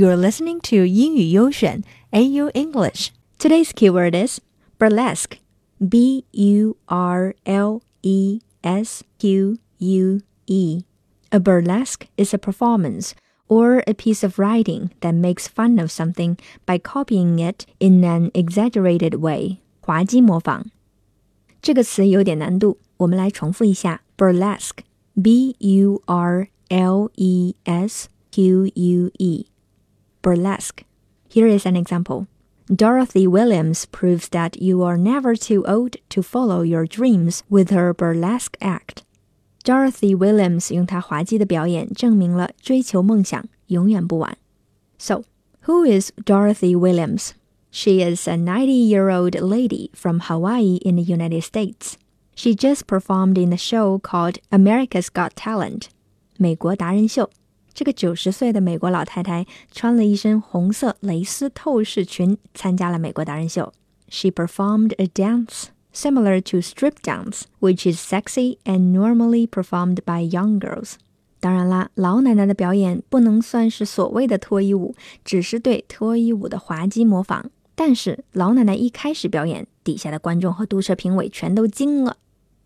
You're listening to 英语优选 AU English. Today's keyword is burlesque. B U R L E S Q U E. A burlesque is a performance or a piece of writing that makes fun of something by copying it in an exaggerated way. 滑稽模仿。这个词有点难度，我们来重复一下：burlesque。B U R L E S Q U E. Burlesque. Here is an example. Dorothy Williams proves that you are never too old to follow your dreams with her burlesque act. Dorothy Williams 用她滑稽的表演证明了追求梦想永远不晚。So, who is Dorothy Williams? She is a 90-year-old lady from Hawaii in the United States. She just performed in a show called America's Got Talent. 美国达人秀。 这个九十岁的美国老太太穿了一身红色蕾丝透视裙，参加了美国达人秀。She performed a dance similar to strip dance, which is sexy and normally performed by young girls. 当然啦，老奶奶的表演不能算是所谓的脱衣舞，只是对脱衣舞的滑稽模仿。但是老奶奶一开始表演，底下的观众和读者评委全都惊了。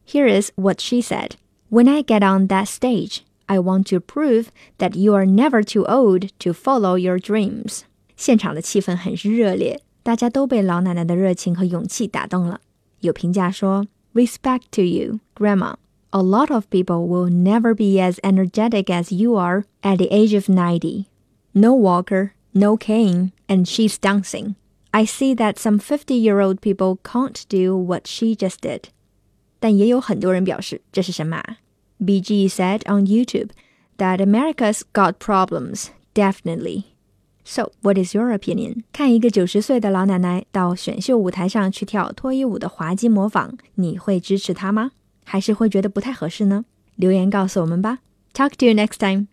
Here is what she said: When I get on that stage. I want to prove that you are never too old to follow your dreams。现场的气氛很是热烈，大家都被老奶奶的热情和勇气打动了。有评价说：“Respect to you, Grandma. A lot of people will never be as energetic as you are at the age of ninety. No walker, no cane, and she's dancing. I see that some fifty-year-old people can't do what she just did.” 但也有很多人表示这是神马。 BG said on YouTube that America's got problems, definitely. So, what is your opinion? 看一个九十岁的老奶奶到选秀舞台上去跳脱衣舞的滑稽模仿，你会支持她吗？还是会觉得不太合适呢？留言告诉我们吧。Talk to you next time.